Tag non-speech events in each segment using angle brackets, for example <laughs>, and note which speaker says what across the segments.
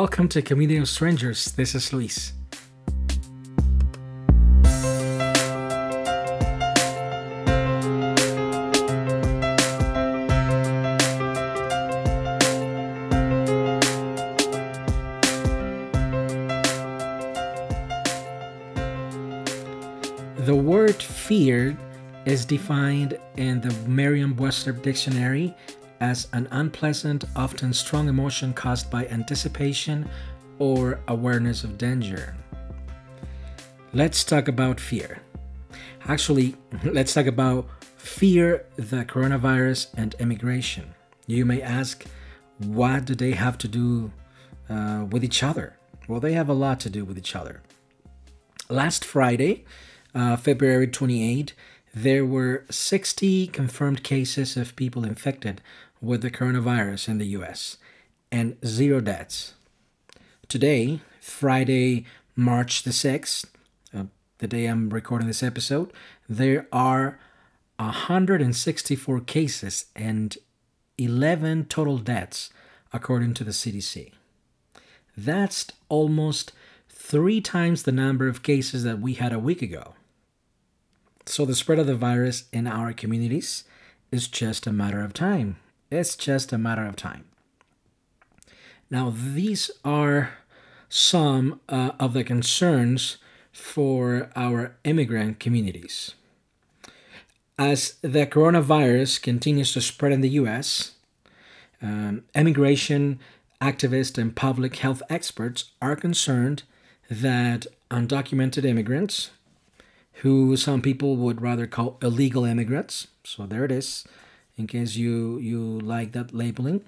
Speaker 1: welcome to of Strangers. This is Luis. The word fear is defined in the Merriam-Webster dictionary as an unpleasant, often strong emotion caused by anticipation or awareness of danger. Let's talk about fear. Actually, <laughs> let's talk about fear, the coronavirus, and immigration. You may ask, what do they have to do uh, with each other? Well, they have a lot to do with each other. Last Friday, uh, February 28, there were 60 confirmed cases of people infected with the coronavirus in the US and zero deaths. Today, Friday, March the 6th, uh, the day I'm recording this episode, there are 164 cases and 11 total deaths, according to the CDC. That's almost three times the number of cases that we had a week ago. So the spread of the virus in our communities is just a matter of time. It's just a matter of time. Now, these are some uh, of the concerns for our immigrant communities. As the coronavirus continues to spread in the US, um, immigration activists and public health experts are concerned that undocumented immigrants, who some people would rather call illegal immigrants, so there it is, in case you you like that labeling.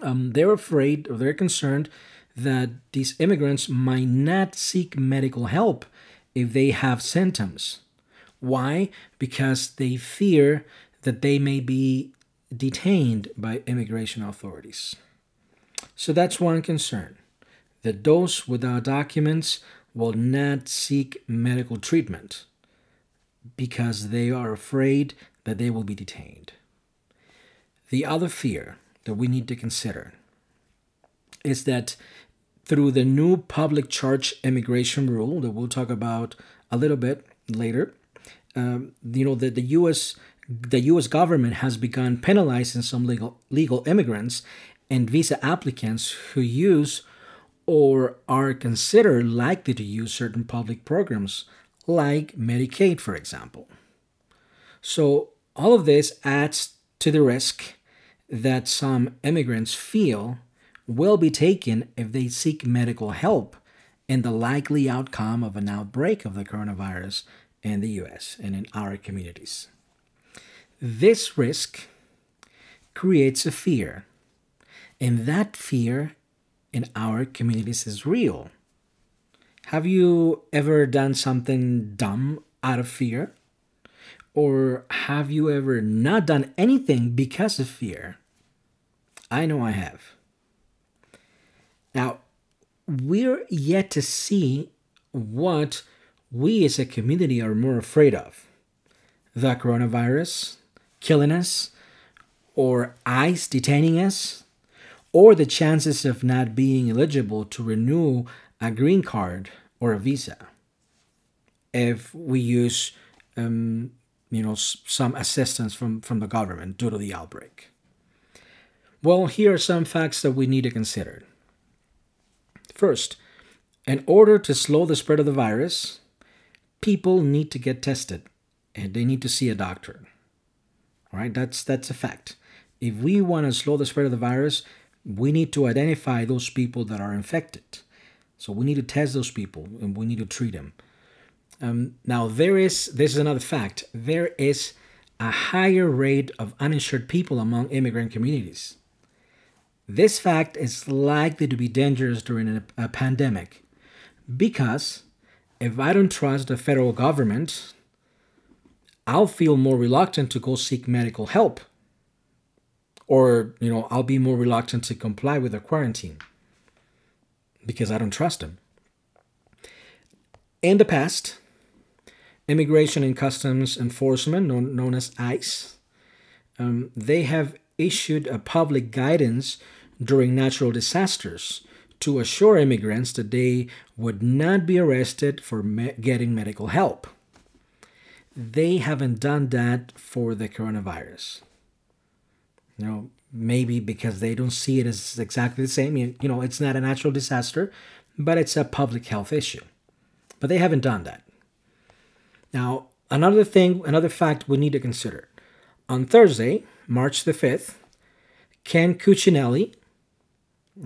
Speaker 1: Um, they're afraid or they're concerned that these immigrants might not seek medical help if they have symptoms. Why? Because they fear that they may be detained by immigration authorities. So that's one concern that those without documents will not seek medical treatment because they are afraid that they will be detained. The other fear that we need to consider is that through the new public charge immigration rule that we'll talk about a little bit later, um, you know that the U.S. the U.S. government has begun penalizing some legal legal immigrants and visa applicants who use or are considered likely to use certain public programs like Medicaid, for example. So all of this adds to the risk that some immigrants feel will be taken if they seek medical help in the likely outcome of an outbreak of the coronavirus in the US and in our communities. This risk creates a fear, and that fear in our communities is real. Have you ever done something dumb out of fear? Or have you ever not done anything because of fear? I know I have. Now, we're yet to see what we as a community are more afraid of. The coronavirus killing us, or ICE detaining us, or the chances of not being eligible to renew a green card or a visa. If we use um, you know some assistance from, from the government due to the outbreak well, here are some facts that we need to consider. First, in order to slow the spread of the virus, people need to get tested and they need to see a doctor. All right, that's that's a fact. If we want to slow the spread of the virus, we need to identify those people that are infected. So we need to test those people and we need to treat them. Um, now there is this is another fact. There is a higher rate of uninsured people among immigrant communities. This fact is likely to be dangerous during a, a pandemic because if I don't trust the federal government, I'll feel more reluctant to go seek medical help. Or, you know, I'll be more reluctant to comply with a quarantine because I don't trust them. In the past, Immigration and Customs Enforcement, known, known as ICE, um, they have issued a public guidance during natural disasters to assure immigrants that they would not be arrested for me- getting medical help. They haven't done that for the coronavirus. You know, maybe because they don't see it as exactly the same. You, you know, it's not a natural disaster, but it's a public health issue. But they haven't done that. Now, another thing, another fact we need to consider. On Thursday, March the 5th, Ken Cuccinelli,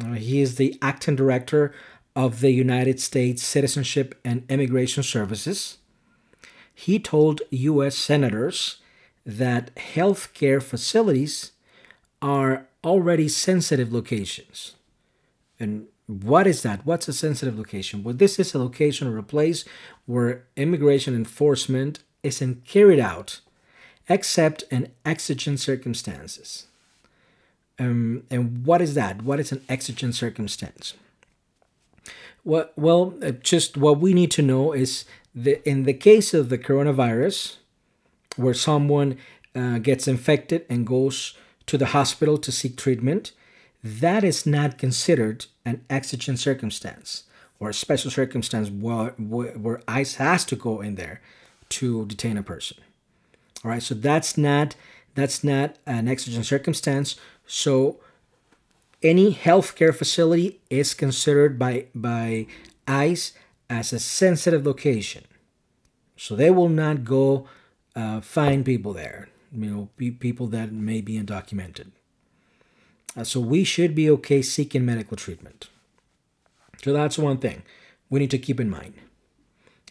Speaker 1: uh, he is the acting director of the United States Citizenship and Immigration Services. He told U.S. senators that healthcare facilities are already sensitive locations. And what is that? What's a sensitive location? Well, this is a location or a place where immigration enforcement isn't carried out except in exigent circumstances. Um, and what is that? What is an exigent circumstance? Well, well, uh, just what we need to know is that in the case of the coronavirus, where someone uh, gets infected and goes to the hospital to seek treatment, that is not considered an exigent circumstance or a special circumstance where, where ICE has to go in there to detain a person. All right, so that's not that's not an exigent circumstance. So any healthcare facility is considered by by ICE as a sensitive location. So they will not go uh, find people there. You know, people that may be undocumented. Uh, so we should be okay seeking medical treatment. So that's one thing we need to keep in mind.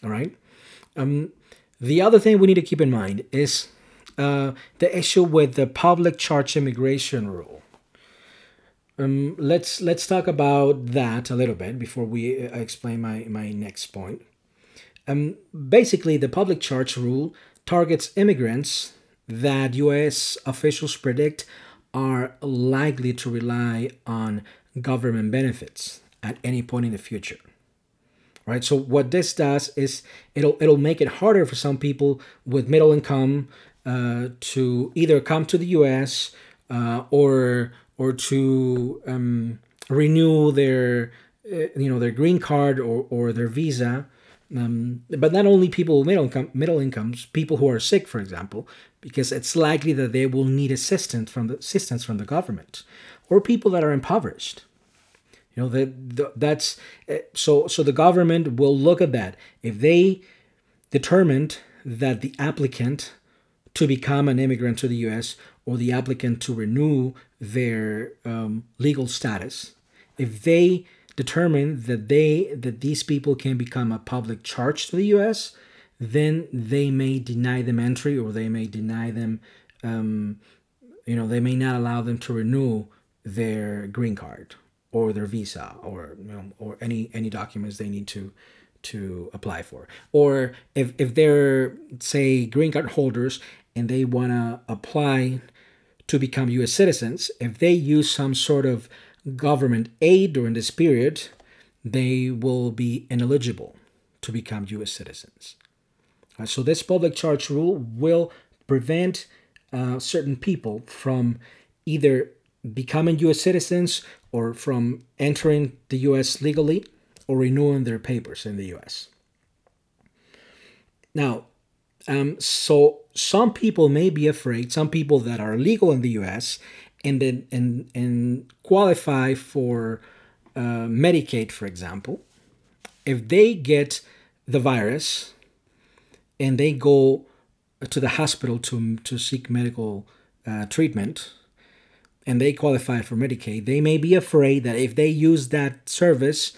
Speaker 1: All right. Um, the other thing we need to keep in mind is uh, the issue with the public charge immigration rule. Um, let's let's talk about that a little bit before we uh, explain my my next point. Um, basically, the public charge rule targets immigrants that U.S. officials predict are likely to rely on government benefits at any point in the future right? So what this does is it'll it'll make it harder for some people with middle income uh, to either come to the US uh, or or to um, renew their uh, you know their green card or, or their visa. Um, but not only people with middle income middle incomes people who are sick for example because it's likely that they will need assistance from the assistance from the government or people that are impoverished you know that that's uh, so so the government will look at that. If they determined that the applicant to become an immigrant to the US or the applicant to renew their um, legal status, if they determine that they that these people can become a public charge to the US, then they may deny them entry or they may deny them um, you know they may not allow them to renew their green card or their visa or you know, or any any documents they need to to apply for or if, if they're say green card holders and they want to apply to become US citizens, if they use some sort of government aid during this period, they will be ineligible to become US citizens. Uh, so, this public charge rule will prevent uh, certain people from either becoming US citizens or from entering the US legally or renewing their papers in the US. Now, um, so some people may be afraid, some people that are legal in the US and then and, and qualify for uh, Medicaid, for example, if they get the virus and they go to the hospital to, to seek medical uh, treatment and they qualify for Medicaid, they may be afraid that if they use that service,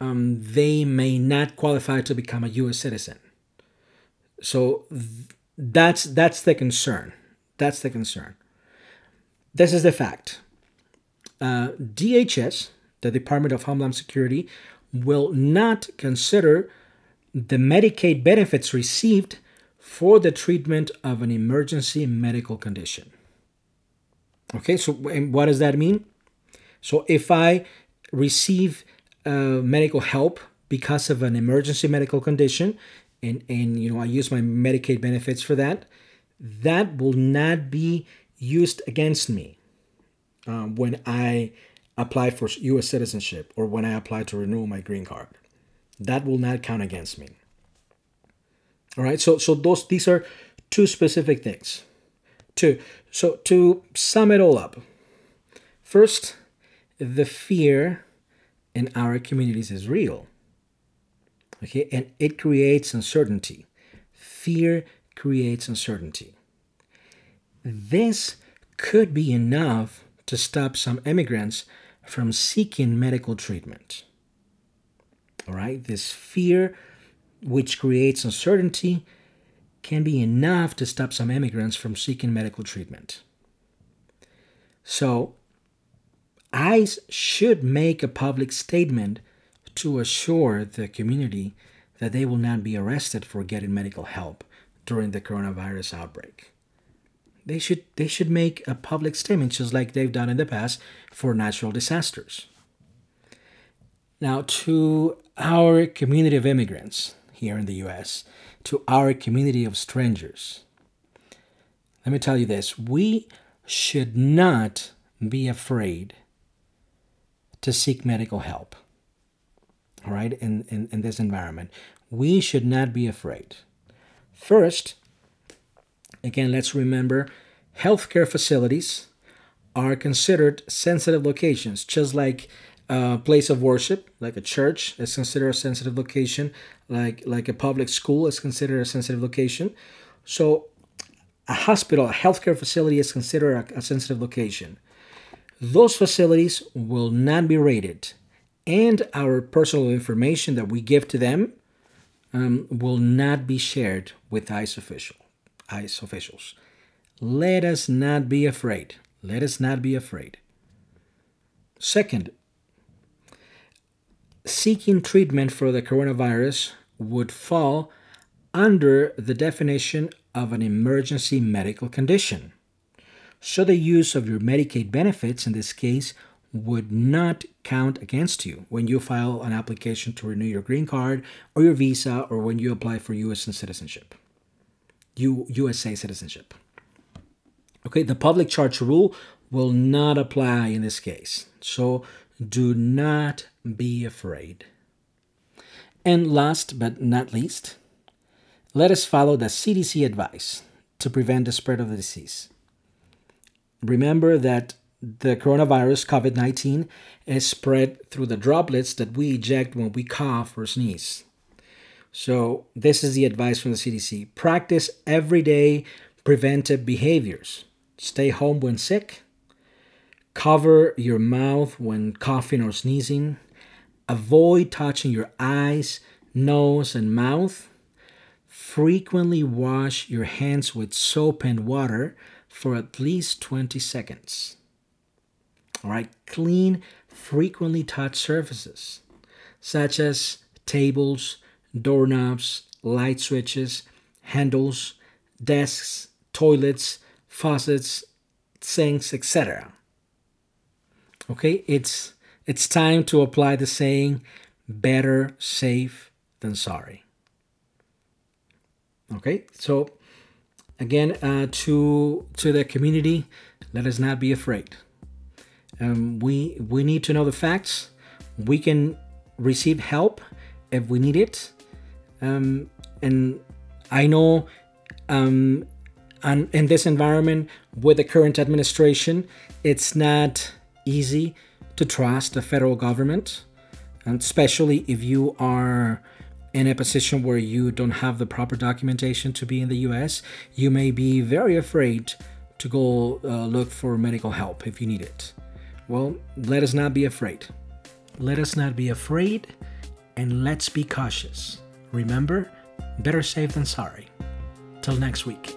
Speaker 1: um, they may not qualify to become a U.S. citizen. So th- that's that's the concern. That's the concern. This is the fact. Uh, DHS, the Department of Homeland Security, will not consider the Medicaid benefits received for the treatment of an emergency medical condition. Okay, so what does that mean? So if I receive uh, medical help because of an emergency medical condition, and and you know I use my Medicaid benefits for that, that will not be used against me uh, when I apply for US citizenship or when I apply to renew my green card. That will not count against me. All right, so so those these are two specific things. Two. So to sum it all up, first, the fear in our communities is real. Okay, and it creates uncertainty. Fear creates uncertainty. This could be enough to stop some immigrants from seeking medical treatment. All right, this fear, which creates uncertainty, can be enough to stop some immigrants from seeking medical treatment. So, ICE should make a public statement to assure the community that they will not be arrested for getting medical help during the coronavirus outbreak. They should they should make a public statement just like they've done in the past for natural disasters. Now to our community of immigrants here in the US, to our community of strangers. Let me tell you this, we should not be afraid to seek medical help. All right, in, in, in this environment. We should not be afraid. First, again, let's remember healthcare facilities are considered sensitive locations, just like a place of worship, like a church, is considered a sensitive location, like like a public school is considered a sensitive location. So, a hospital, a healthcare facility is considered a, a sensitive location. Those facilities will not be rated, and our personal information that we give to them um, will not be shared with ICE official, ICE officials. Let us not be afraid. Let us not be afraid. Second, seeking treatment for the coronavirus would fall under the definition of an emergency medical condition. So the use of your Medicaid benefits in this case would not count against you when you file an application to renew your green card or your visa or when you apply for US citizenship. U- USA citizenship. Okay, the public charge rule will not apply in this case. So do not be afraid. And last but not least, let us follow the CDC advice to prevent the spread of the disease. Remember that the coronavirus, COVID 19, is spread through the droplets that we eject when we cough or sneeze. So, this is the advice from the CDC practice everyday preventive behaviors. Stay home when sick, cover your mouth when coughing or sneezing, avoid touching your eyes, nose, and mouth. Frequently wash your hands with soap and water for at least 20 seconds. All right, clean, frequently touched surfaces such as tables, doorknobs, light switches, handles, desks, toilets, faucets, sinks, etc. Okay, it's it's time to apply the saying better safe than sorry. Okay, so again uh, to to the community, let us not be afraid. Um, we we need to know the facts. We can receive help if we need it. Um, and I know um, and in this environment with the current administration, it's not easy to trust the federal government, and especially if you are in a position where you don't have the proper documentation to be in the US, you may be very afraid to go uh, look for medical help if you need it. Well, let us not be afraid. Let us not be afraid and let's be cautious. Remember, better safe than sorry. Till next week.